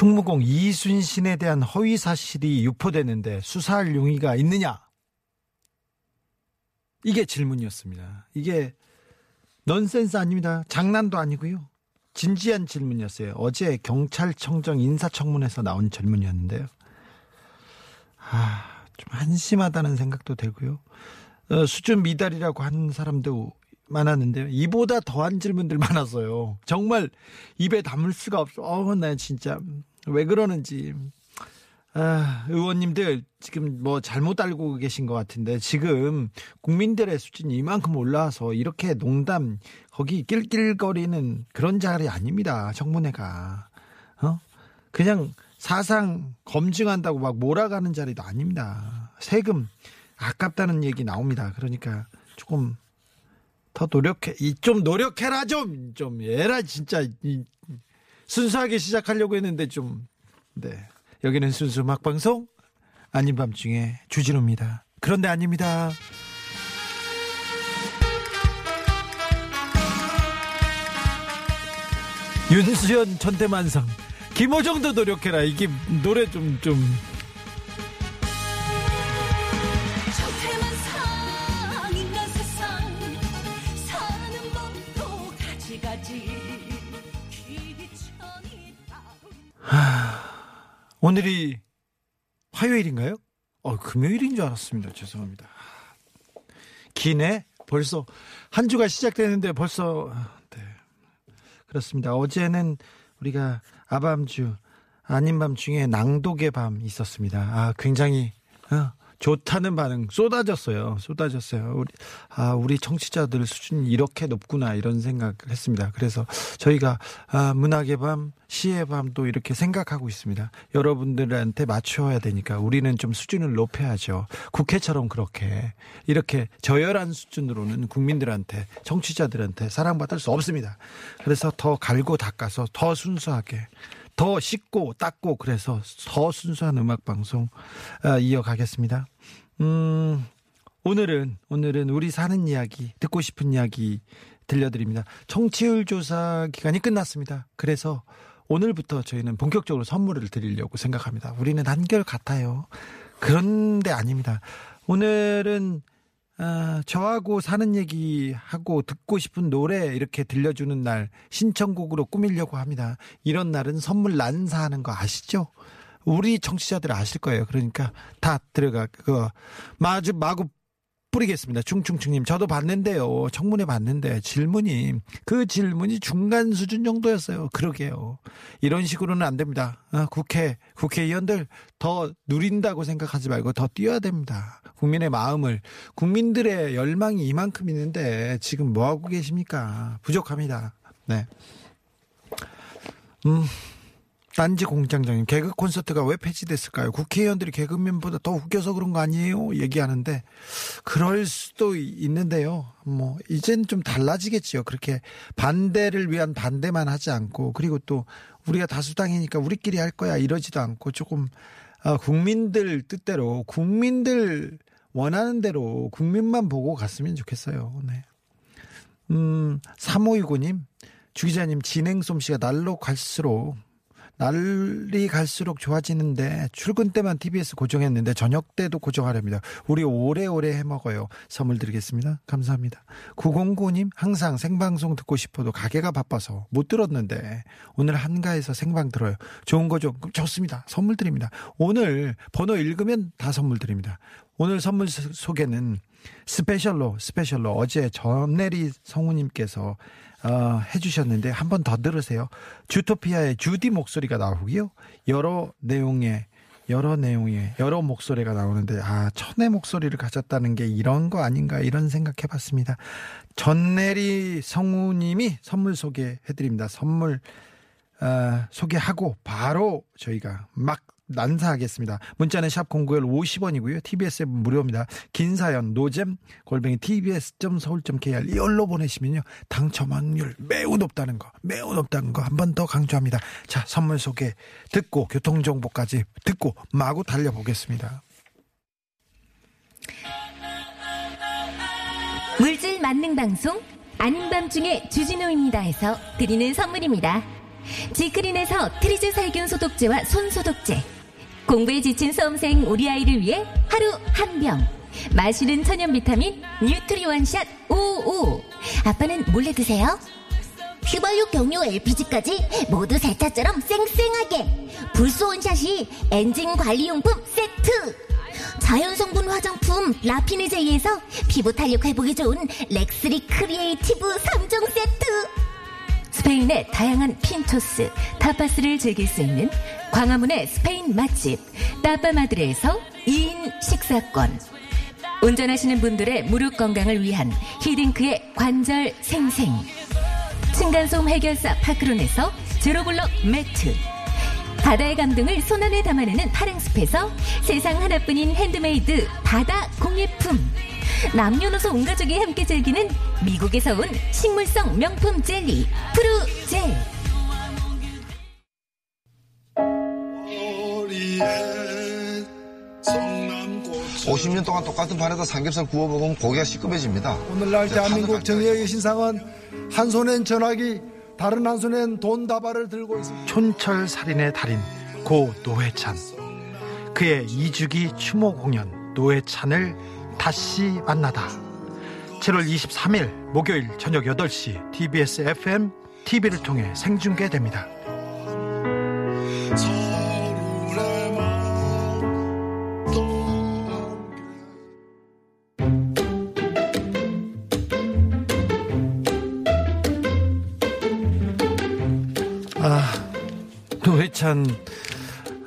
충무공 이순신에 대한 허위 사실이 유포되는데 수사할 용의가 있느냐? 이게 질문이었습니다. 이게 넌센스 아닙니다. 장난도 아니고요. 진지한 질문이었어요. 어제 경찰청장 인사청문회에서 나온 질문이었는데요. 아, 좀 한심하다는 생각도 들고요. 어, 수준 미달이라고 하는 사람도 많았는데요. 이보다 더한 질문들 많았어요. 정말 입에 담을 수가 없어. 어, 나 진짜 왜 그러는지. 아, 의원님들 지금 뭐 잘못 알고 계신 것 같은데 지금 국민들의 수준이 이만큼 올라와서 이렇게 농담 거기 낄낄거리는 그런 자리 아닙니다. 청문회가 어 그냥 사상 검증한다고 막 몰아가는 자리도 아닙니다. 세금 아깝다는 얘기 나옵니다. 그러니까 조금 더 노력해 이 좀 노력해라 좀좀 얘라 진짜 이, 순수하게 시작하려고 했는데 좀 네. 여기는 순수 음악 방송 아닌 밤중에 주진우입니다. 그런데 아닙니다. 윤수연 전태만성 김호정도 노력해라 이게 노래 좀좀 좀. 따로 오늘이 화요일인가요? 어 금요일인 줄 알았습니다. 죄송합니다. 기네 벌써 한 주가 시작되는데 벌써 네. 그렇습니다. 어제는 우리가 아밤주 아닌 밤 중에 낭독의 밤 있었습니다. 아 굉장히 어, 좋다는 반응 쏟아졌어요. 쏟아졌어요. 우리 아 우리 청취자들 수준이 이렇게 높구나 이런 생각을 했습니다. 그래서 저희가 아 문학의 밤, 시의 밤도 이렇게 생각하고 있습니다. 여러분들한테 맞춰야 되니까 우리는 좀 수준을 높여야죠. 국회처럼 그렇게 이렇게 저열한 수준으로는 국민들한테 청취자들한테 사랑받을 수 없습니다. 그래서 더 갈고 닦아서 더 순수하게 더 씻고 닦고 그래서 더 순수한 음악 방송 아, 이어가겠습니다. 음, 오늘은 오늘은 우리 사는 이야기 듣고 싶은 이야기 들려드립니다. 청취율 조사 기간이 끝났습니다. 그래서 오늘부터 저희는 본격적으로 선물을 드리려고 생각합니다. 우리는 한결 같아요. 그런데 아닙니다. 오늘은 아, 저하고 사는 얘기하고 듣고 싶은 노래 이렇게 들려주는 날 신청곡으로 꾸미려고 합니다. 이런 날은 선물 난사하는 거 아시죠? 우리 청취자들 아실 거예요. 그러니까 다 들어가 그 마주 마구 뿌리겠습니다. 충충충님 저도 봤는데요. 청문회 봤는데 질문이 그 질문이 중간 수준 정도였어요. 그러게요. 이런 식으로는 안 됩니다. 아, 국회 국회의원들 더 누린다고 생각하지 말고 더 뛰어야 됩니다. 국민의 마음을 국민들의 열망이 이만큼 있는데 지금 뭐 하고 계십니까? 부족합니다. 네. 음. 딴지 공장장님 개그 콘서트가 왜 폐지됐을까요? 국회의원들이 개그맨보다 더 웃겨서 그런 거 아니에요? 얘기하는데 그럴 수도 있는데요. 뭐 이젠 좀 달라지겠지요. 그렇게 반대를 위한 반대만 하지 않고 그리고 또 우리가 다수당이니까 우리끼리 할 거야 이러지도 않고 조금 어, 국민들 뜻대로 국민들 원하는 대로 국민만 보고 갔으면 좋겠어요. 네. 음, 3529님, 주기자님 진행 솜씨가 날로 갈수록 날이 갈수록 좋아지는데 출근 때만 TBS 고정했는데 저녁 때도 고정하렵니다. 우리 오래오래 해먹어요. 선물 드리겠습니다. 감사합니다. 909님 항상 생방송 듣고 싶어도 가게가 바빠서 못 들었는데 오늘 한가해서 생방 들어요. 좋은 거죠? 좋습니다. 선물 드립니다. 오늘 번호 읽으면 다 선물 드립니다. 오늘 선물 소개는 스페셜로 스페셜로 어제 전내리 성우님께서 어, 해주셨는데 한 번 더 들으세요. 주토피아의 주디 목소리가 나오고요. 여러 내용의 여러 내용의 여러 목소리가 나오는데 아 천의 목소리를 가졌다는 게 이런 거 아닌가 이런 생각해봤습니다. 전내리 성우님이 선물 소개해드립니다. 선물 어, 소개하고 바로 저희가 막 난사하겠습니다. 문자는 샵 09열 50원이고요. TBS 앱 무료입니다. 긴 사연 노잼 골뱅이 tbs.서울.kr 이걸로 보내시면요. 당첨 확률 매우 높다는 거 매우 높다는 거 한 번 더 강조합니다. 자 선물 소개 듣고 교통정보까지 듣고 마구 달려보겠습니다. 물질 만능 방송 아닌 밤중에 주진우입니다 해서 드리는 선물입니다. 지크린에서 트리즈 살균 소독제와 손 소독제 공부에 지친 수험생 우리 아이를 위해 하루 한 병. 마시는 천연 비타민 뉴트리 원샷 55 아빠는 몰래 드세요? 휘발유 경유 LPG까지 모두 세차처럼 쌩쌩하게. 불스원샷의 엔진 관리용품 세트. 자연성분 화장품 라피네제이에서 피부 탄력 회복에 좋은 렉스리 크리에이티브 3종 세트. 스페인의 다양한 핀초스, 타파스를 즐길 수 있는 광화문의 스페인 맛집 따빠마드레에서 2인 식사권. 운전하시는 분들의 무릎 건강을 위한 히딩크의 관절 생생. 층간소음 해결사 파크론에서 제로블럭 매트. 바다의 감동을 손안에 담아내는 파랭스에서 세상 하나뿐인 핸드메이드 바다 공예품. 남녀노소 온 가족이 함께 즐기는 미국에서 온 식물성 명품 젤리 프루젤 50년 동안 똑같은 판에다 삼겹살 구워 먹으면 고기가 시급해집니다. 오늘날 대한민국 정의의 신상은 한 손엔 전화기 다른 한 손엔 돈 다발을 들고 있습니다. 촌철 살인의 달인 고 노회찬 그의 이주기 추모 공연 노회찬을 다시 만나다 7월 23일 목요일 저녁 8시 TBS FM TV를 통해 생중계됩니다. 노회찬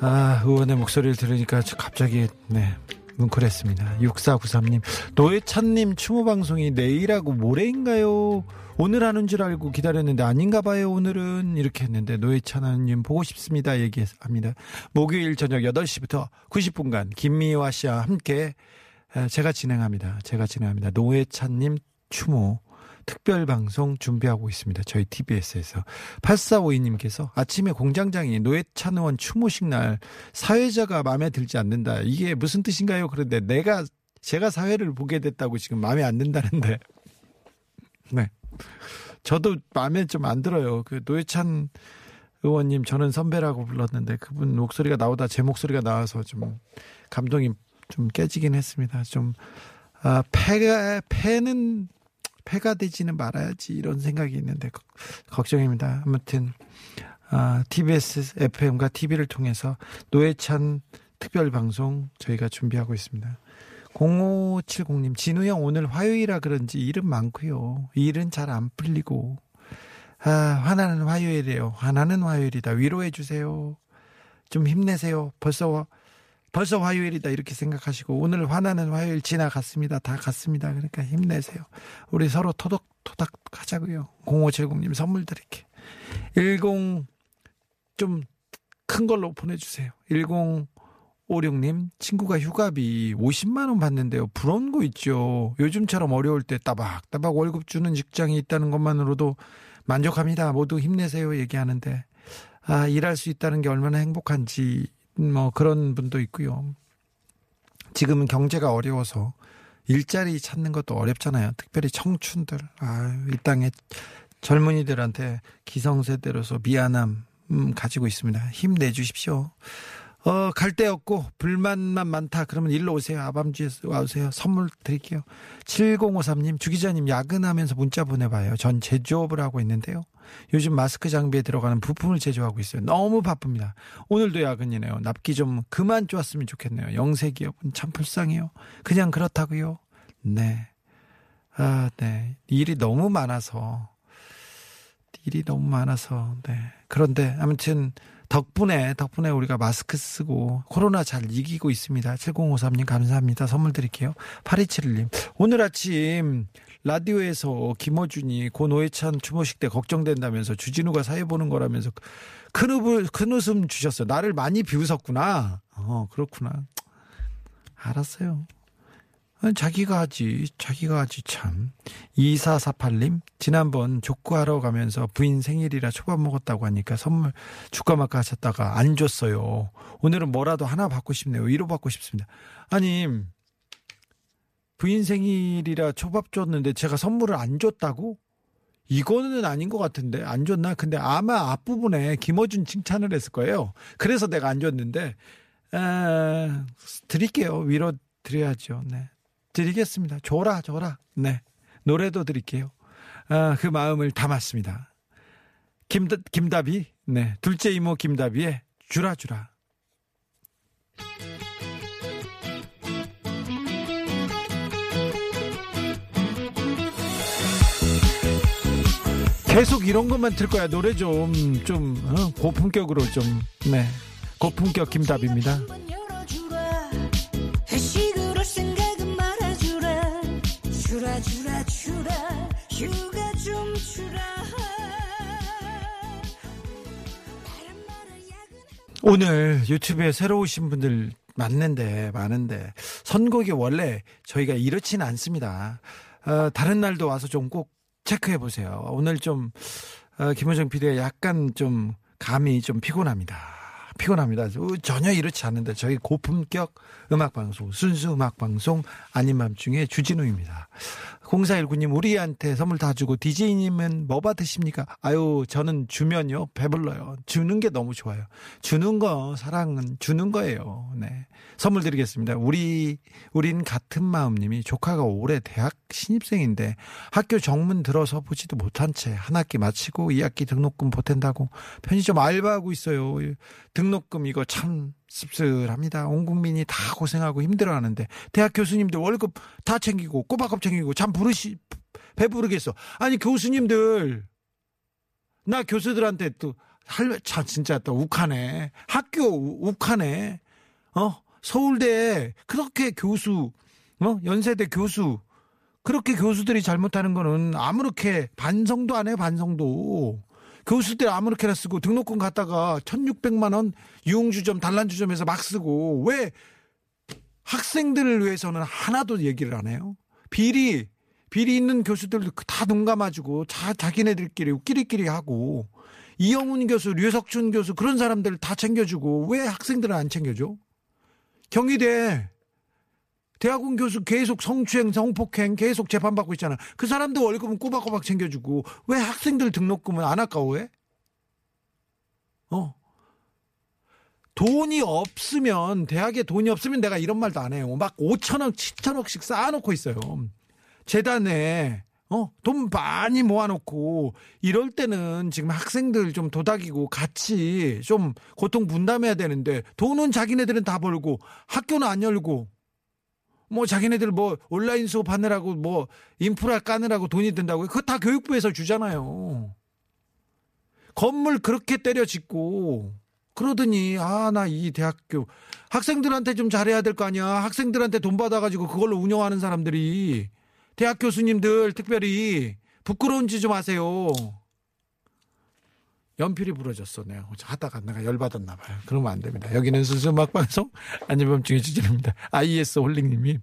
아, 의원의 목소리를 들으니까 저 갑자기 네 뭉클했습니다. 6493님 노회찬님 추모 방송이 내일하고 모레인가요? 오늘 하는 줄 알고 기다렸는데 아닌가 봐요 오늘은 이렇게 했는데 노회찬 의원님 보고 싶습니다 얘기합니다. 목요일 저녁 8시부터 90분간 김미화 씨와 함께 에, 제가 진행합니다. 제가 진행합니다. 노회찬님 추모 특별 방송 준비하고 있습니다. 저희 TBS에서 8452님께서 아침에 공장장이 노회찬 의원 추모식 날 사회자가 마음에 들지 않는다. 이게 무슨 뜻인가요? 그런데 내가 제가 사회를 보게 됐다고 지금 마음에 안 든다는데. 네. 저도 마음에 좀 안 들어요. 그 노회찬 의원님 저는 선배라고 불렀는데 그분 목소리가 나오다 제 목소리가 나와서 좀 감동이 좀 깨지긴 했습니다. 좀 아, 패가 패는 패가 되지는 말아야지 이런 생각이 있는데 걱- 걱정입니다. 아무튼 아, TBS FM과 TV를 통해서 노회찬 특별 방송 저희가 준비하고 있습니다. 0570님 진우 형 오늘 화요일이라 그런지 일은 많고요. 일은 잘 안 풀리고 아, 화나는 화요일이에요. 화나는 화요일이다. 위로해 주세요. 좀 힘내세요. 벌써 벌써 화요일이다 이렇게 생각하시고 오늘 화나는 화요일 지나갔습니다. 다 갔습니다. 그러니까 힘내세요. 우리 서로 토닥 토닥 하자고요. 0570님 선물 드릴게. 10 좀 큰 걸로 보내주세요. 1056님 친구가 휴가비 50만 원 받는데요. 부러운 거 있죠. 요즘처럼 어려울 때 따박따박 월급 주는 직장이 있다는 것만으로도 만족합니다. 모두 힘내세요 얘기하는데 아 일할 수 있다는 게 얼마나 행복한지 뭐 그런 분도 있고요. 지금은 경제가 어려워서 일자리 찾는 것도 어렵잖아요. 특별히 청춘들. 아, 이 땅에 젊은이들한테 기성세대로서 미안함 음, 가지고 있습니다. 힘내 주십시오. 어, 갈 데 없고 불만만 많다. 그러면 일로 오세요. 아밤주에 와오세요. 선물 드릴게요. 7053님, 주기자님 야근하면서 문자 보내봐요. 전 제조업을 하고 있는데요. 요즘 마스크 장비에 들어가는 부품을 제조하고 있어요. 너무 바쁩니다. 오늘도 야근이네요. 납기 좀 그만 쪼았으면 좋겠네요. 영세 기업은 참 불쌍해요. 그냥 그렇다고요. 네. 아, 네. 일이 너무 많아서 일이 너무 많아서 네. 그런데 아무튼 덕분에 덕분에 우리가 마스크 쓰고 코로나 잘 이기고 있습니다. 7053님 감사합니다. 선물 드릴게요. 8271님 오늘 아침 라디오에서 김어준이 고 노회찬 추모식 때 걱정된다면서 주진우가 사회 보는 거라면서 큰, 웃음, 큰 웃음 주셨어요. 나를 많이 비웃었구나. 어, 그렇구나. 알았어요. 어, 자기가 하지, 자기가 하지, 참. 2448님, 지난번 족구하러 가면서 부인 생일이라 초밥 먹었다고 하니까 선물 주가 마카 하셨다가 안 줬어요. 오늘은 뭐라도 하나 받고 싶네요. 위로 받고 싶습니다. 아니, 부인 생일이라 초밥 줬는데 제가 선물을 안 줬다고? 이거는 아닌 것 같은데 안 줬나? 근데 아마 앞부분에 김어준 칭찬을 했을 거예요. 그래서 내가 안 줬는데 아, 드릴게요. 위로 드려야죠. 네. 드리겠습니다. 줘라, 줘라. 네. 노래도 드릴게요. 아, 그 마음을 담았습니다. 김, 김다비, 네. 둘째 이모 김다비의 주라, 주라. 계속 이런 것만 들 거야. 노래 좀, 좀, 어? 고품격으로 좀, 네. 고품격 김답입니다. 오늘 유튜브에 새로 오신 분들 많는데, 많은데, 선곡이 원래 저희가 이렇지는 않습니다. 어, 다른 날도 와서 좀 꼭 체크해 보세요. 오늘 좀, 어, 김호정 PD가 약간 좀 감이 좀 피곤합니다. 피곤합니다. 어, 전혀 이렇지 않은데 저희 고품격 음악방송, 순수 음악방송 아닌 밤중에 주진우입니다. 0419님 우리한테 선물 다 주고 DJ님은 뭐 받으십니까? 아유 저는 주면요 배불러요. 주는 게 너무 좋아요. 주는 거 사랑은 주는 거예요. 네 선물 드리겠습니다. 우리 우린 같은 마음님이 조카가 올해 대학 신입생인데 학교 정문 들어서 보지도 못한 채 한 학기 마치고 2학기 등록금 보탠다고 편의점 알바하고 있어요. 등록금 이거 참 씁쓸합니다. 온 국민이 다 고생하고 힘들어하는데 대학 교수님들 월급 다 챙기고 꼬박꼬박 챙기고 참 부르시 배부르겠어. 아니 교수님들 나 교수들한테 또할참 진짜 또 욱하네. 학교 우- 욱하네. 어 서울대 그렇게 교수 어? 연세대 교수 그렇게 교수들이 잘못하는 거는 아무렇게 반성도 안 해요 반성도. 교수들 아무렇게나 쓰고 등록금 갖다가 1600만 원 유흥주점 단란주점에서 막 쓰고 왜 학생들을 위해서는 하나도 얘기를 안 해요? 비리 비리 있는 교수들도 다 눈 감아주고 자, 자기네들끼리 끼리끼리 하고 이영훈 교수 류석춘 교수 그런 사람들 다 챙겨주고 왜 학생들은 안 챙겨줘 경희대 대학원 교수 계속 성추행, 성폭행 계속 재판받고 있잖아. 그 사람들 월급은 꼬박꼬박 챙겨주고 왜 학생들 등록금은 안 아까워해? 어. 돈이 없으면 대학에 돈이 없으면 내가 이런 말도 안 해요. 막 5천억, 7천억씩 쌓아놓고 있어요. 재단에 어, 돈 많이 모아놓고 이럴 때는 지금 학생들 좀 도닥이고 같이 좀 고통 분담해야 되는데 돈은 자기네들은 다 벌고 학교는 안 열고 뭐 자기네들 뭐 온라인 수업 하느라고 뭐 인프라 까느라고 돈이 든다고 그거 다 교육부에서 주잖아요. 건물 그렇게 때려 짓고 그러더니 아 나 이 대학교 학생들한테 좀 잘해야 될 거 아니야. 학생들한테 돈 받아가지고 그걸로 운영하는 사람들이 대학 교수님들 특별히 부끄러운 짓좀 하세요. 연필이 부러졌어. 내가 하다가 내가 열받았나 봐요. 그러면 안 됩니다. 여기는 순수 음악방송 안녕밤중에 주진우입니다. IS 홀링님이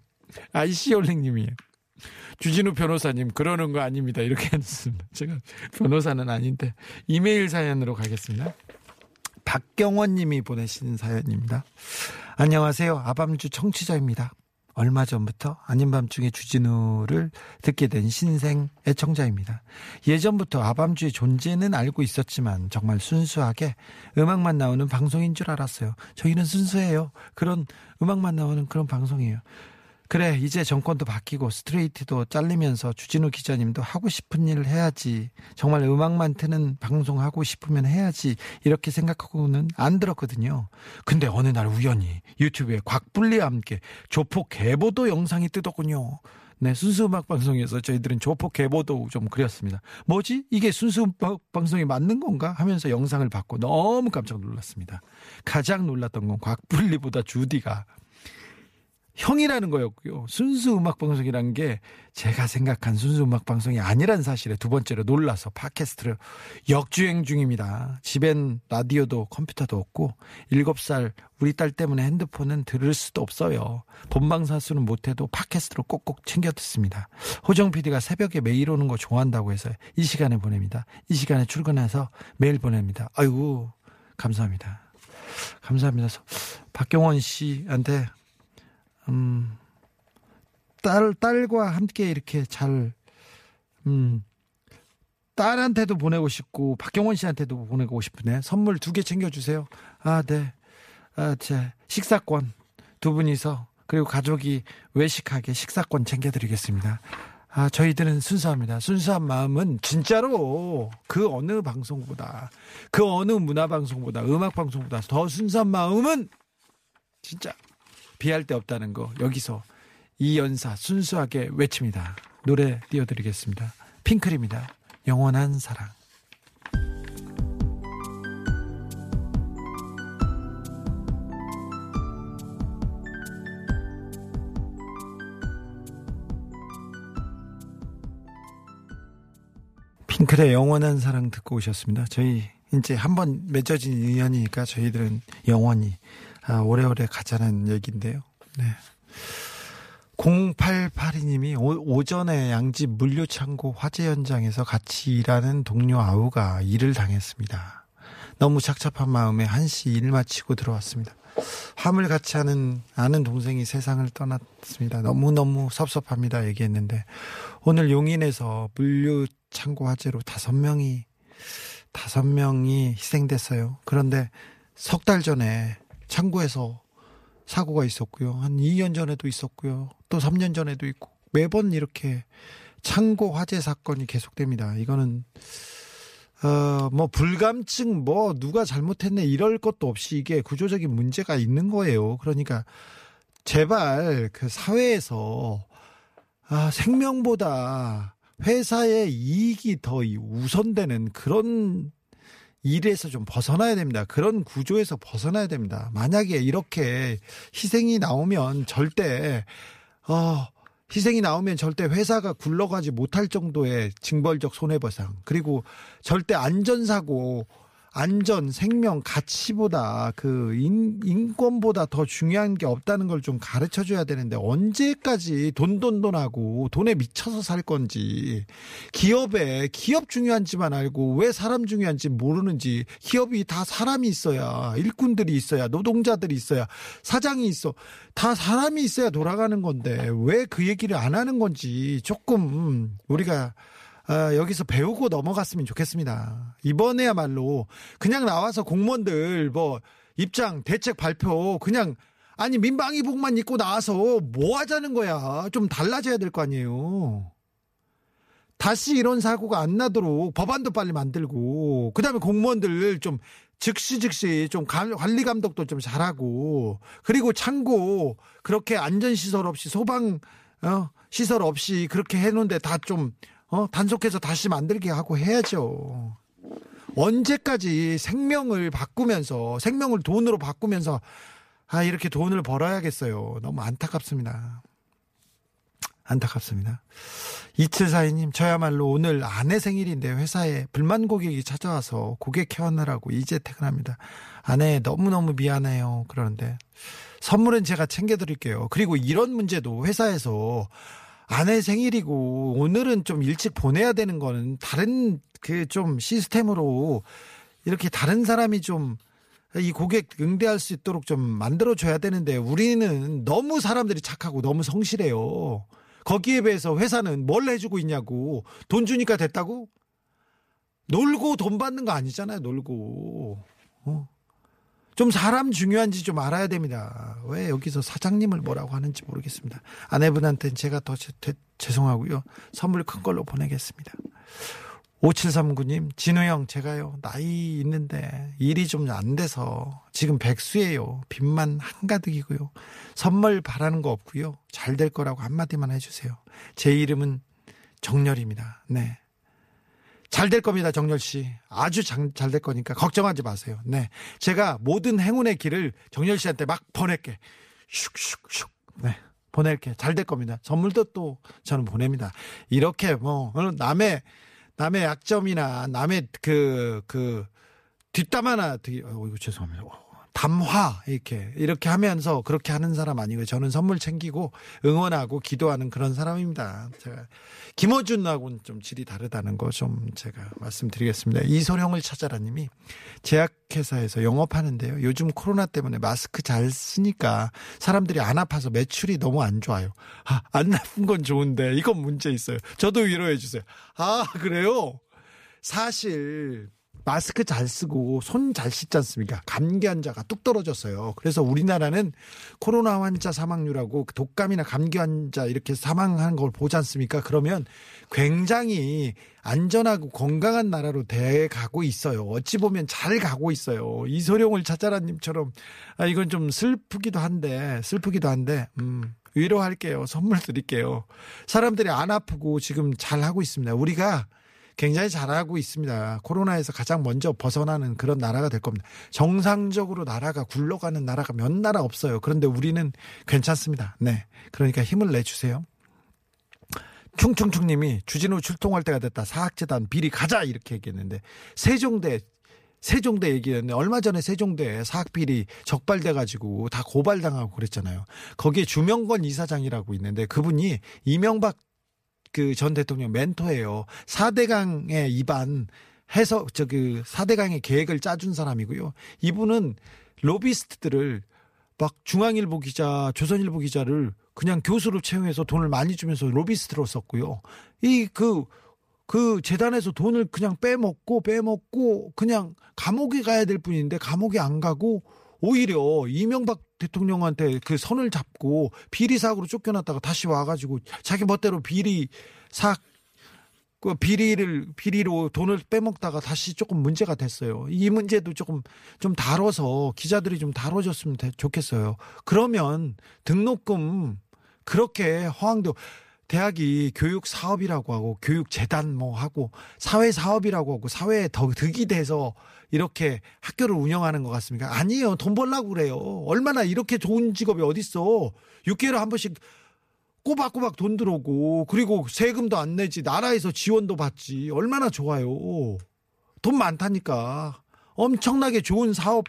IC 홀링님이에요. 주진우 변호사님 그러는 거 아닙니다. 이렇게 했습니다. 제가 변호사는 아닌데 이메일 사연으로 가겠습니다. 박경원 님이 보내신 사연입니다. 안녕하세요. 아밤주 청취자입니다. 얼마 전부터 아닌 밤중에 주진우를 듣게 된 신생 애청자입니다. 예전부터 아밤주의 존재는 알고 있었지만 정말 순수하게 음악만 나오는 방송인 줄 알았어요. 저희는 순수해요. 그런 음악만 나오는 그런 방송이에요. 그래 이제 정권도 바뀌고 스트레이트도 잘리면서 주진우 기자님도 하고 싶은 일을 해야지. 정말 음악만 트는 방송 하고 싶으면 해야지. 이렇게 생각하고는 안 들었거든요. 근데 어느 날 우연히 유튜브에 곽불리와 함께 조폭 개보도 영상이 뜨더군요. 네 순수 음악 방송에서 저희들은 조폭 개보도 좀 그렸습니다. 뭐지? 이게 순수 음악 방송이 맞는 건가? 하면서 영상을 봤고 너무 깜짝 놀랐습니다. 가장 놀랐던 건 곽불리보다 주디가 형이라는 거였고요. 순수 음악 방송이라는 게 제가 생각한 순수 음악 방송이 아니란 사실에 두 번째로 놀라서 팟캐스트를 역주행 중입니다. 집엔 라디오도 컴퓨터도 없고 일곱 살 우리 딸 때문에 핸드폰은 들을 수도 없어요. 본방사수는 못해도 팟캐스트로 꼭꼭 챙겨 듣습니다. 호정 PD가 새벽에 매일 오는 거 좋아한다고 해서 이 시간에 보냅니다. 이 시간에 출근해서 매일 보냅니다. 아이고 감사합니다. 감사합니다. 박경원 씨한테 음, 딸, 딸과 함께 이렇게 잘, 음, 딸한테도 보내고 싶고, 박경원 씨한테도 보내고 싶으네. 선물 두 개 챙겨주세요. 아, 네. 아, 제 식사권 두 분이서, 그리고 가족이 외식하게 식사권 챙겨드리겠습니다. 아, 저희들은 순수합니다. 순수한 마음은 진짜로 그 어느 방송보다, 그 어느 문화 방송보다, 음악 방송보다 더 순수한 마음은 진짜 비할 데 없다는 거 여기서 이 연사 순수하게 외칩니다. 노래 띄워드리겠습니다. 핑클입니다. 영원한 사랑. 핑클의 영원한 사랑 듣고 오셨습니다. 저희 이제 한번 맺어진 인연이니까 저희들은 영원히 아, 오래오래 가자는 얘기인데요. 네. 0882님이 오, 전에 양집 물류창고 화재 현장에서 같이 일하는 동료 아우가 일을 당했습니다. 너무 착잡한 마음에 한시 일 마치고 들어왔습니다. 화물 같이 하는 아는 동생이 세상을 떠났습니다. 너무너무 섭섭합니다. 얘기했는데 오늘 용인에서 물류창고 화재로 다섯 명이 다섯 명이 희생됐어요. 그런데 석 달 전에 창고에서 사고가 있었고요. 한 2년 전에도 있었고요. 또 3년 전에도 있고 매번 이렇게 창고 화재 사건이 계속됩니다. 이거는 어뭐 불감증 뭐 누가 잘못했네 이럴 것도 없이 이게 구조적인 문제가 있는 거예요. 그러니까 제발 그 사회에서 아 생명보다 회사의 이익이 더 우선되는 그런 일에서 좀 벗어나야 됩니다. 그런 구조에서 벗어나야 됩니다. 만약에 이렇게 희생이 나오면 절대 어 희생이 나오면 절대 회사가 굴러가지 못할 정도의 징벌적 손해배상 그리고 절대 안전사고 안전, 생명, 가치보다 그 인, 인권보다 더 중요한 게 없다는 걸 좀 가르쳐 줘야 되는데 언제까지 돈돈돈하고 돈에 미쳐서 살 건지 기업에 기업 중요한지만 알고 왜 사람 중요한지 모르는지 기업이 다 사람이 있어야 일꾼들이 있어야 노동자들이 있어야 사장이 있어 다 사람이 있어야 돌아가는 건데 왜 그 얘기를 안 하는 건지 조금 우리가 어, 여기서 배우고 넘어갔으면 좋겠습니다. 이번에야말로 그냥 나와서 공무원들 뭐 입장 대책 발표 그냥 아니 민방위복만 입고 나와서 뭐 하자는 거야. 좀 달라져야 될 거 아니에요. 다시 이런 사고가 안 나도록 법안도 빨리 만들고 그다음에 공무원들 좀 즉시 즉시 좀 관리 감독도 좀 잘하고 그리고 창고 그렇게 안전 시설 없이 소방 어, 시설 없이 그렇게 해놓은데 다 좀 어, 단속해서 다시 만들게 하고 해야죠. 언제까지 생명을 바꾸면서 생명을 돈으로 바꾸면서 아 이렇게 돈을 벌어야겠어요. 너무 안타깝습니다. 안타깝습니다. 이틀사이님 저야말로 오늘 아내 생일인데 회사에 불만 고객이 찾아와서 고객 케어하느라고 이제 퇴근합니다. 아내 너무너무 미안해요. 그러는데 선물은 제가 챙겨드릴게요. 그리고 이런 문제도 회사에서 아내 생일이고 오늘은 좀 일찍 보내야 되는 거는 다른 그 좀 시스템으로 이렇게 다른 사람이 좀 이 고객 응대할 수 있도록 좀 만들어 줘야 되는데 우리는 너무 사람들이 착하고 너무 성실해요. 거기에 비해서 회사는 뭘 해주고 있냐고 돈 주니까 됐다고 놀고 돈 받는 거 아니잖아요. 놀고 어? 좀 사람 중요한지 좀 알아야 됩니다. 왜 여기서 사장님을 뭐라고 하는지 모르겠습니다. 아내분한테는 제가 더 제, 제, 죄송하고요. 선물 큰 걸로 보내겠습니다. 5739님, 진우 형, 제가요, 나이 있는데 일이 좀 안 돼서 지금 백수예요. 빚만 한가득이고요. 선물 바라는 거 없고요. 잘 될 거라고 한마디만 해주세요. 제 이름은 정렬입니다. 네. 잘 될 겁니다, 정렬 씨. 아주 잘 될 거니까 걱정하지 마세요. 네. 제가 모든 행운의 길을 정렬 씨한테 막 보낼게. 슉슉슉. 네. 보낼게. 잘 될 겁니다. 선물도 또 저는 보냅니다. 이렇게 뭐, 어, 남의, 남의 약점이나 남의 그, 그, 뒷담 하나, 되게, 어, 이거 죄송합니다. 어, 담화, 이렇게, 이렇게 하면서 그렇게 하는 사람 아니고요. 저는 선물 챙기고 응원하고 기도하는 그런 사람입니다. 제가, 김어준하고는 좀 질이 다르다는 거 좀 제가 말씀드리겠습니다. 이소령을 찾아라 님이 제약회사에서 영업하는데요. 요즘 코로나 때문에 마스크 잘 쓰니까 사람들이 안 아파서 매출이 너무 안 좋아요. 아, 안 나쁜 건 좋은데 이건 문제 있어요. 저도 위로해 주세요. 아, 그래요? 사실 마스크 잘 쓰고 손 잘 씻지 않습니까? 감기 환자가 뚝 떨어졌어요. 그래서 우리나라는 코로나 환자 사망률하고 독감이나 감기 환자 이렇게 사망하는 걸 보지 않습니까? 그러면 굉장히 안전하고 건강한 나라로 돼 가고 있어요. 어찌 보면 잘 가고 있어요. 이소룡을 찾아라님처럼 아 이건 좀 슬프기도 한데 슬프기도 한데 음. 위로할게요. 선물 드릴게요. 사람들이 안 아프고 지금 잘 하고 있습니다. 우리가 굉장히 잘하고 있습니다. 코로나에서 가장 먼저 벗어나는 그런 나라가 될 겁니다. 정상적으로 나라가 굴러가는 나라가 몇 나라 없어요. 그런데 우리는 괜찮습니다. 네. 그러니까 힘을 내주세요. 충충충님이 주진우 출동할 때가 됐다. 사학재단 비리 가자 이렇게 얘기했는데 세종대 세종대 얘기했는데 얼마 전에 세종대 사학비리 적발돼가지고 다 고발당하고 그랬잖아요. 거기에 주명권 이사장이라고 있는데 그분이 이명박 그 전 대통령 멘토예요. 4대강의 입안 해서 저그 4대강의 계획을 짜준 사람이고요. 이분은 로비스트들을 막 중앙일보 기자, 조선일보 기자를 그냥 교수로 채용해서 돈을 많이 주면서 로비스트로 썼고요. 이그그 재단에서 돈을 그냥 빼먹고 빼먹고 그냥 감옥에 가야 될 뿐인데 감옥에 안 가고 오히려 이명박 대통령한테 그 선을 잡고 비리 사고로 쫓겨났다가 다시 와가지고 자기 멋대로 비리 사, 그 비리를, 비리로 돈을 빼먹다가 다시 조금 문제가 됐어요. 이 문제도 조금 좀 다뤄서 기자들이 좀 다뤄줬으면 되- 좋겠어요. 그러면 등록금 그렇게 허황도 대학이 교육 사업이라고 하고 교육 재단 뭐 하고 사회 사업이라고 하고 사회에 더 득이 돼서 이렇게 학교를 운영하는 것 같습니까? 아니에요. 돈 벌라고 그래요. 얼마나 이렇게 좋은 직업이 어딨어. 6개월에 한 번씩 꼬박꼬박 돈 들어오고 그리고 세금도 안 내지 나라에서 지원도 받지 얼마나 좋아요. 돈 많다니까 엄청나게 좋은 사업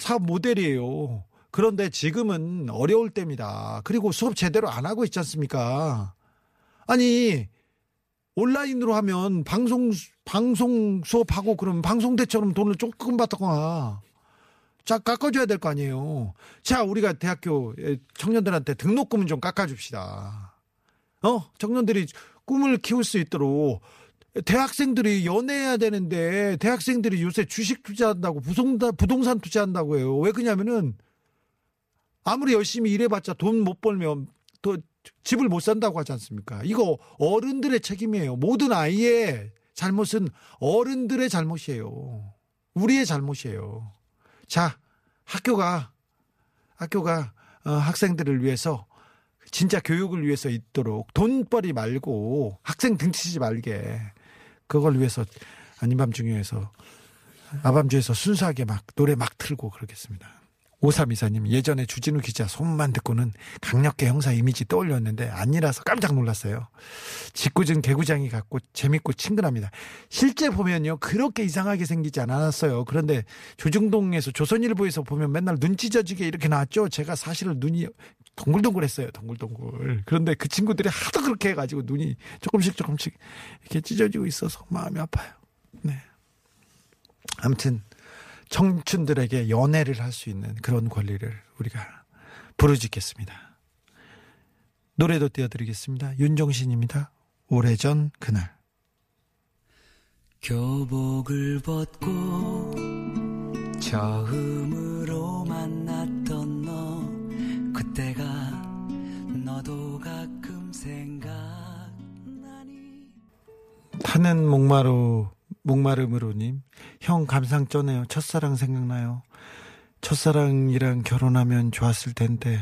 사업 모델이에요. 그런데 지금은 어려울 때입니다. 그리고 수업 제대로 안 하고 있지 않습니까? 아니 온라인으로 하면 방송 방송 수업하고 그러면 방송대처럼 돈을 조금 받다가 자 깎아줘야 될 거 아니에요. 자 우리가 대학교 청년들한테 등록금은 좀 깎아줍시다. 어 청년들이 꿈을 키울 수 있도록 대학생들이 연애해야 되는데 대학생들이 요새 주식 투자한다고 부동산 부동산 투자한다고 해요. 왜 그러냐면은 아무리 열심히 일해봤자 돈 못 벌면 또 집을 못 산다고 하지 않습니까? 이거 어른들의 책임이에요. 모든 아이의 잘못은 어른들의 잘못이에요. 우리의 잘못이에요. 자, 학교가 학교가 어, 학생들을 위해서 진짜 교육을 위해서 있도록 돈벌이 말고 학생 등치지 말게 그걸 위해서 아닌 밤중에서 아밤주에서 순수하게 막 노래 막 틀고 그러겠습니다. 오삼이사님 예전에 주진우 기자 소문만 듣고는 강력계 형사 이미지 떠올렸는데 아니라서 깜짝 놀랐어요. 짓궂은 개구장이 같고 재밌고 친근합니다. 실제 보면요 그렇게 이상하게 생기지 않았어요. 그런데 조중동에서 조선일보에서 보면 맨날 눈 찢어지게 이렇게 나왔죠. 제가 사실은 눈이 동글동글했어요. 동글동글. 그런데 그 친구들이 하도 그렇게 해가지고 눈이 조금씩 조금씩 이렇게 찢어지고 있어서 마음이 아파요. 네. 아무튼 청춘들에게 연애를 할 수 있는 그런 권리를 우리가 부르짖겠습니다. 노래도 띄워드리겠습니다. 윤종신입니다. 오래전 그날. 교복을 벗고 처음으로 만났던 너 그때가 너도 가끔 생각나니 타는 목마루 목마름으로님 형 감상 쩌네요. 첫사랑 생각나요. 첫사랑이랑 결혼하면 좋았을 텐데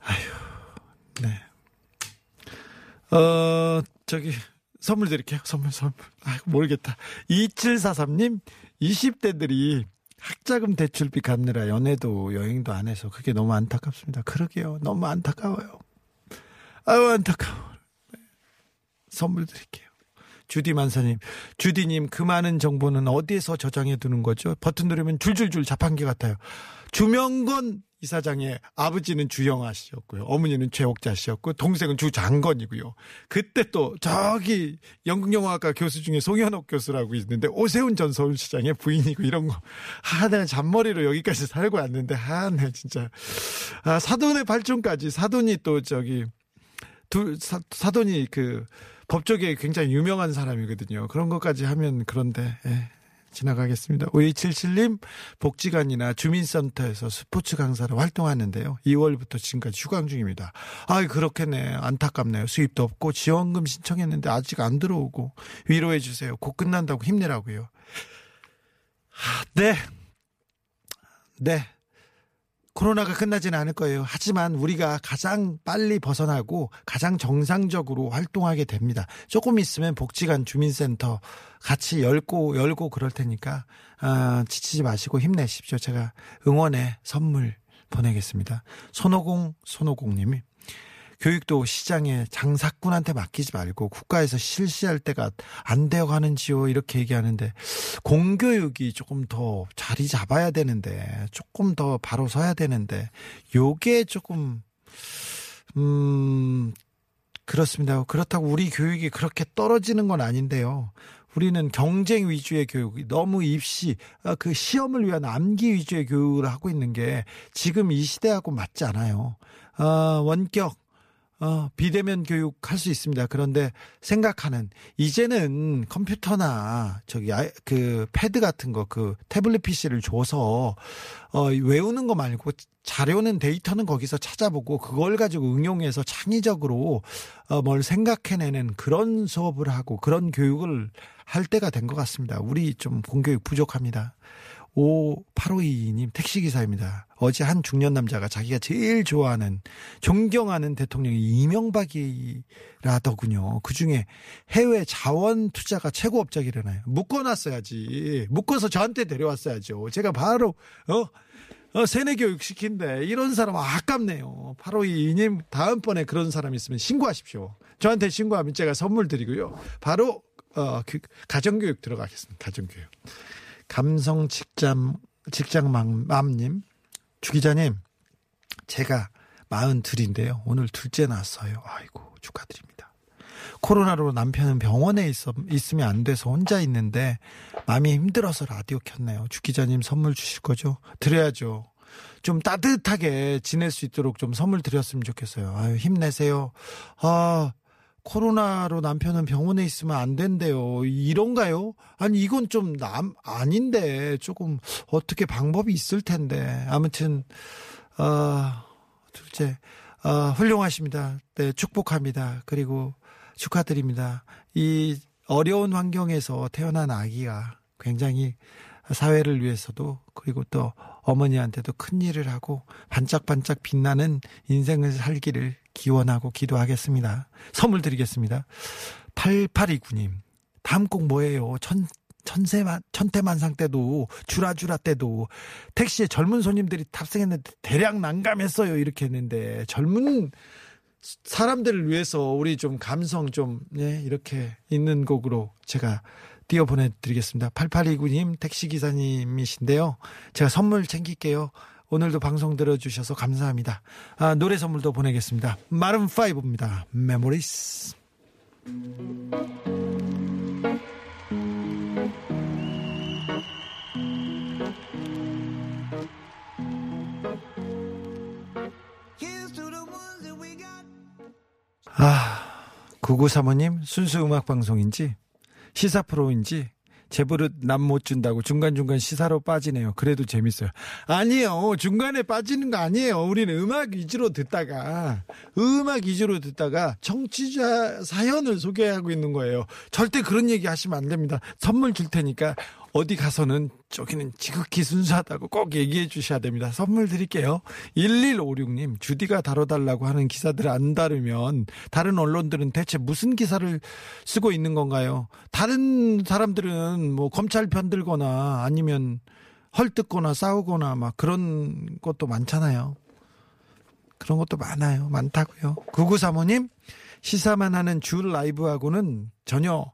아휴 네. 어 저기 선물 드릴게요. 선물 선물. 아 모르겠다. 2743님 20대들이 학자금 대출비 갚느라 연애도 여행도 안 해서 그게 너무 안타깝습니다. 그러게요. 너무 안타까워요. 아유, 안타까워. 네. 선물 드릴게요. 주디 만사님, 주디님 그 많은 정보는 어디에서 저장해 두는 거죠? 버튼 누르면 줄줄줄 자판기 같아요. 주명건 이사장의 아버지는 주영아 씨였고요. 어머니는 최옥자 씨였고 동생은 주장건이고요. 그때 또 저기 연극영화과 교수 중에 송현옥 교수라고 있는데 오세훈 전 서울시장의 부인이고 이런 거. 아, 내가 잔머리로 여기까지 살고 왔는데 아, 내 진짜 아, 사돈의 발전까지 사돈이 또 저기 둘 사, 사돈이 그 법조계 굉장히 유명한 사람이거든요. 그런 것까지 하면 그런데 예. 지나가겠습니다. 5277님 복지관이나 주민센터에서 스포츠 강사로 활동하는데요. 2월부터 지금까지 휴강 중입니다. 아, 그렇겠네. 안타깝네요. 수입도 없고 지원금 신청했는데 아직 안 들어오고 위로해 주세요. 곧 끝난다고 힘내라고요. 네. 네. 코로나가 끝나지는 않을 거예요. 하지만 우리가 가장 빨리 벗어나고 가장 정상적으로 활동하게 됩니다. 조금 있으면 복지관 주민센터 같이 열고 열고 그럴 테니까 아, 지치지 마시고 힘내십시오. 제가 응원의 선물 보내겠습니다. 손오공 손오공님이 교육도 시장에 장사꾼한테 맡기지 말고 국가에서 실시할 때가 안 되어 가는지요 이렇게 얘기하는데 공교육이 조금 더 자리 잡아야 되는데 조금 더 바로 서야 되는데 요게 조금 음 그렇습니다. 그렇다고 우리 교육이 그렇게 떨어지는 건 아닌데요. 우리는 경쟁 위주의 교육, 너무 입시, 그 시험을 위한 암기 위주의 교육을 하고 있는 게 지금 이 시대하고 맞지 않아요. 어, 원격, 어, 비대면 교육 할 수 있습니다. 그런데 생각하는 이제는 컴퓨터나 저기 아, 그 패드 같은 거 그 태블릿 PC를 줘서 어, 외우는 거 말고 자료는 데이터는 거기서 찾아보고 그걸 가지고 응용해서 창의적으로 어, 뭘 생각해내는 그런 수업을 하고 그런 교육을 할 때가 된 것 같습니다. 우리 좀 공교육 부족합니다. 5852님 택시기사입니다. 어제 한 중년 남자가 자기가 제일 좋아하는, 존경하는 대통령이 이명박이라더군요. 그 중에 해외 자원 투자가 최고 업적이라나요. 묶어놨어야지. 묶어서 저한테 데려왔어야죠. 제가 바로, 어? 어, 세뇌 교육 시킨데 이런 사람 아깝네요. 8522님 다음번에 그런 사람 있으면 신고하십시오. 저한테 신고하면 제가 선물 드리고요. 바로 어, 그 가정교육 들어가겠습니다. 가정교육. 감성 직장, 직장맘님, 주 기자님, 제가 마흔 둘인데요. 오늘 둘째 낳았어요. 아이고, 축하드립니다. 코로나로 남편은 병원에 있어, 있으면 안 돼서 혼자 있는데 마음이 힘들어서 라디오 켰네요. 주 기자님 선물 주실 거죠? 드려야죠. 좀 따뜻하게 지낼 수 있도록 좀 선물 드렸으면 좋겠어요. 아유, 힘내세요. 아, 코로나로 남편은 병원에 있으면 안 된대요. 이런가요? 아니, 이건 좀 남, 아닌데, 조금 어떻게 방법이 있을 텐데. 아무튼, 어, 둘째, 어, 훌륭하십니다. 네, 축복합니다. 그리고 축하드립니다. 이 어려운 환경에서 태어난 아기가 굉장히 사회를 위해서도 그리고 또 어머니한테도 큰 일을 하고 반짝반짝 빛나는 인생을 살기를 기원하고 기도하겠습니다. 선물 드리겠습니다. 8829님, 다음 곡 뭐예요? 천, 천세만, 천태만상 때도, 주라주라 때도, 택시에 젊은 손님들이 탑승했는데 대략 난감했어요. 이렇게 했는데, 젊은 사람들을 위해서 우리 좀 감성 좀, 네, 이렇게 있는 곡으로 제가 띄워 보내드리겠습니다. 8829님 택시기사님이신데요. 제가 선물 챙길게요. 오늘도 방송 들어주셔서 감사합니다. 아, 노래 선물도 보내겠습니다. Maroon 5입니다. Memories. 아, 9935님, 순수 음악 방송인지, 시사 프로인지, 제버릇 남 못 준다고 중간중간 시사로 빠지네요. 그래도 재밌어요. 아니에요. 중간에 빠지는 거 아니에요. 우리는 음악 위주로 듣다가, 음악 위주로 듣다가 청취자 사연을 소개하고 있는 거예요. 절대 그런 얘기 하시면 안 됩니다. 선물 줄 테니까 어디 가서는 저기는 지극히 순수하다고 꼭 얘기해 주셔야 됩니다. 선물 드릴게요. 1156님, 주디가 다뤄달라고 하는 기사들 안 다루면 다른 언론들은 대체 무슨 기사를 쓰고 있는 건가요? 다른 사람들은 뭐 검찰 편들거나 아니면 헐뜯거나 싸우거나 막 그런 것도 많잖아요. 그런 것도 많아요. 많다고요. 9935님, 시사만 하는 주 라이브하고는 전혀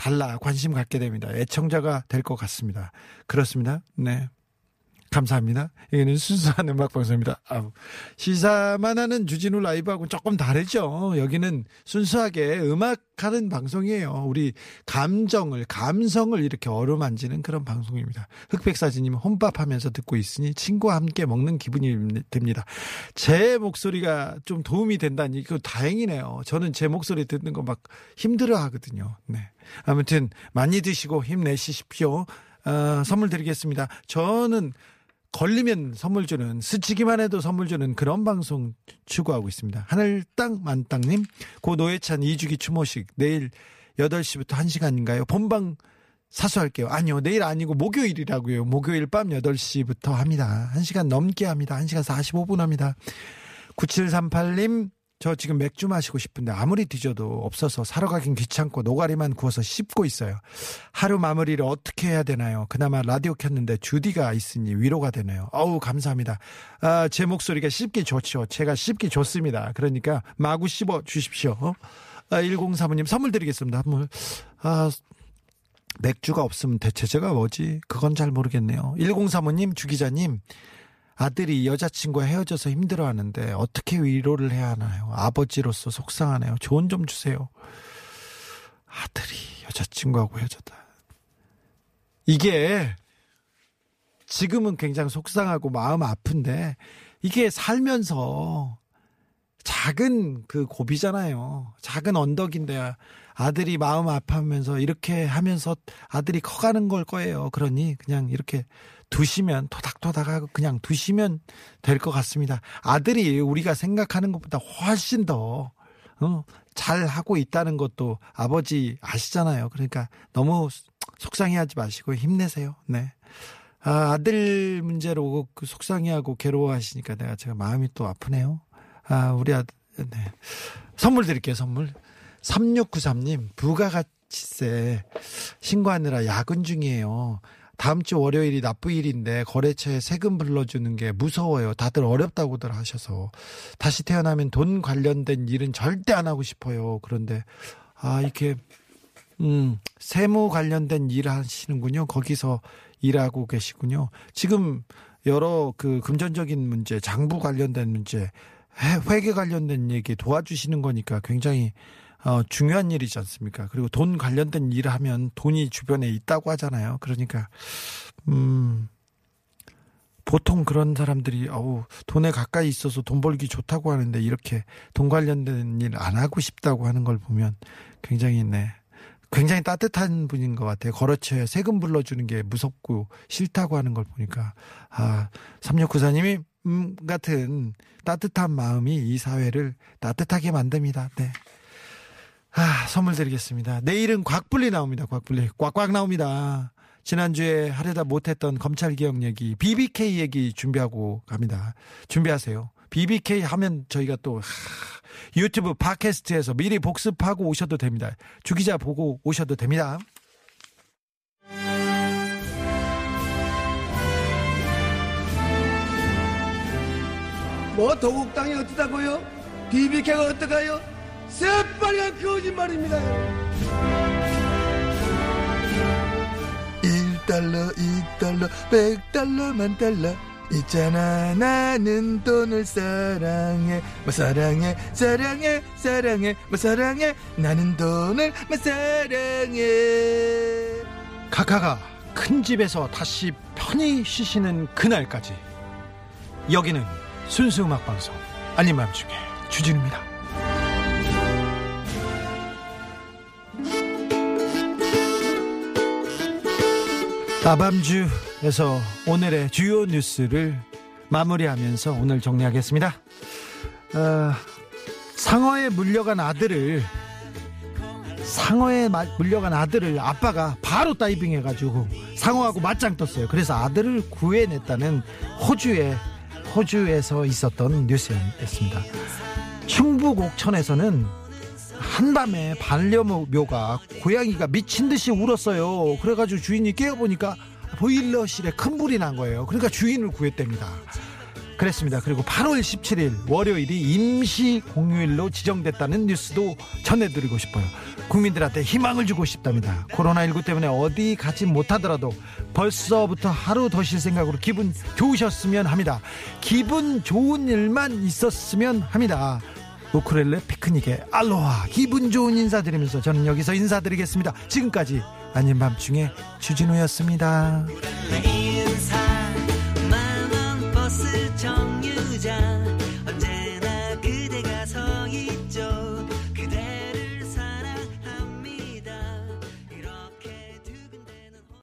달라 관심 갖게 됩니다. 애청자가 될 것 같습니다. 그렇습니다. 네. 감사합니다. 여기는 순수한 음악 방송입니다. 아, 시사만 하는 주진우 라이브하고 조금 다르죠. 여기는 순수하게 음악하는 방송이에요. 우리 감정을, 감성을 이렇게 어루만지는 그런 방송입니다. 흑백사진님 혼밥하면서 듣고 있으니 친구와 함께 먹는 기분이 듭니다. 제 목소리가 좀 도움이 된다니 이거 다행이네요. 저는 제 목소리 듣는 거 막 힘들어 하거든요. 네. 아무튼 많이 드시고 힘내시십시오. 어, 선물 드리겠습니다. 저는 걸리면 선물 주는 스치기만 해도 선물 주는 그런 방송 추구하고 있습니다. 하늘 땅 만땅님 고 노회찬 이주기 추모식 내일 8시부터 1시간인가요? 본방 사수할게요. 아니요. 내일 아니고 목요일이라고요. 목요일 밤 8시부터 합니다. 1시간 넘게 합니다. 1시간 45분 합니다. 9738님 저 지금 맥주 마시고 싶은데 아무리 뒤져도 없어서 사러 가긴 귀찮고 노가리만 구워서 씹고 있어요. 하루 마무리를 어떻게 해야 되나요? 그나마 라디오 켰는데 주디가 있으니 위로가 되네요. 어우 감사합니다. 아, 제 목소리가 씹기 좋죠. 제가 씹기 좋습니다. 그러니까 마구 씹어 주십시오. 아, 1035님 선물 드리겠습니다. 선물. 아, 맥주가 없으면 대체제가 뭐지? 그건 잘 모르겠네요. 1035님, 주기자님, 아들이 여자친구와 헤어져서 힘들어하는데 어떻게 위로를 해야 하나요? 아버지로서 속상하네요. 조언 좀 주세요. 아들이 여자친구하고 헤어졌다. 이게 지금은 굉장히 속상하고 마음 아픈데 이게 살면서 작은 그 고비잖아요. 작은 언덕인데 아들이 마음 아파하면서 이렇게 하면서 아들이 커가는 걸 거예요. 그러니 그냥 이렇게 두시면 토닥토닥하고 그냥 두시면 될 것 같습니다. 아들이 우리가 생각하는 것보다 훨씬 더 어, 잘 하고 있다는 것도 아버지 아시잖아요. 그러니까 너무 속상해하지 마시고 힘내세요. 네. 아, 아들 문제로 그 속상해하고 괴로워하시니까 내가 제가 마음이 또 아프네요. 아, 우리 아들, 네. 선물 드릴게요, 선물. 3693님, 부가가치세 신고하느라 야근 중이에요. 다음 주 월요일이 납부일인데 거래처에 세금 불러주는 게 무서워요. 다들 어렵다고들 하셔서 다시 태어나면 돈 관련된 일은 절대 안 하고 싶어요. 그런데 아 이렇게 음 세무 관련된 일 하시는군요. 거기서 일하고 계시군요. 지금 여러 그 금전적인 문제, 장부 관련된 문제, 회계 관련된 얘기 도와주시는 거니까 굉장히 어, 중요한 일이지 않습니까? 그리고 돈 관련된 일을 하면 돈이 주변에 있다고 하잖아요. 그러니까, 음, 보통 그런 사람들이, 어우, 돈에 가까이 있어서 돈 벌기 좋다고 하는데 이렇게 돈 관련된 일 안 하고 싶다고 하는 걸 보면 굉장히, 네. 굉장히 따뜻한 분인 것 같아요. 거래처에 세금 불러주는 게 무섭고 싫다고 하는 걸 보니까, 아, 3694님이, 음, 같은 따뜻한 마음이 이 사회를 따뜻하게 만듭니다. 네. 아, 선물 드리겠습니다. 내일은 곽불리 나옵니다. 곽불리. 꽉꽉 나옵니다. 지난주에 하려다 못했던 검찰 개혁 얘기, BBK 얘기 준비하고 갑니다. 준비하세요. BBK 하면 저희가 또 하, 유튜브 팟캐스트에서 미리 복습하고 오셔도 됩니다. 주기자 보고 오셔도 됩니다. 뭐 도곡당이 어떠다고요? BBK가 어떠가요? 새 빨간 거짓말입니다. 1달러, 2달러, 100달러, 만달러. 있잖아 나는 돈을 사랑해 뭐 사랑해 사랑해 사랑해 뭐 사랑해 나는 돈을 뭐 사랑해 카카가 큰 집에서 다시 편히 쉬시는 그날까지 여기는 순수 음악 방송 알림 밤중에 주진우입니다. 다밤주에서 오늘의 주요 뉴스를 마무리하면서 오늘 정리하겠습니다. 어, 상어에 물려간 아들을 상어에 물려간 아들을 아빠가 바로 다이빙 해가지고 상어하고 맞짱 떴어요. 그래서 아들을 구해냈다는 호주의 호주에서 있었던 뉴스였습니다. 충북 옥천에서는 한밤에 반려묘가 고양이가 미친 듯이 울었어요. 그래가지고 주인이 깨어보니까 보일러실에 큰 불이 난 거예요. 그러니까 주인을 구했답니다. 그랬습니다. 그리고 8월 17일 월요일이 임시 공휴일로 지정됐다는 뉴스도 전해드리고 싶어요. 국민들한테 희망을 주고 싶답니다. 코로나19 때문에 어디 가지 못하더라도 벌써부터 하루 더 쉴 생각으로 기분 좋으셨으면 합니다. 기분 좋은 일만 있었으면 합니다. 우크렐레 피크닉의 알로하 기분 좋은 인사드리면서 저는 여기서 인사드리겠습니다. 지금까지 아닌 밤중에 주진우였습니다. 이